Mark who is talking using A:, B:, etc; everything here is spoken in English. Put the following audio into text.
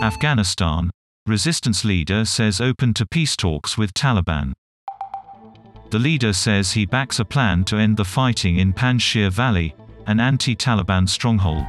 A: Afghanistan. Resistance leader says open to peace talks with Taliban. The leader says he backs a plan to end the fighting in Panjshir Valley, an anti-Taliban stronghold.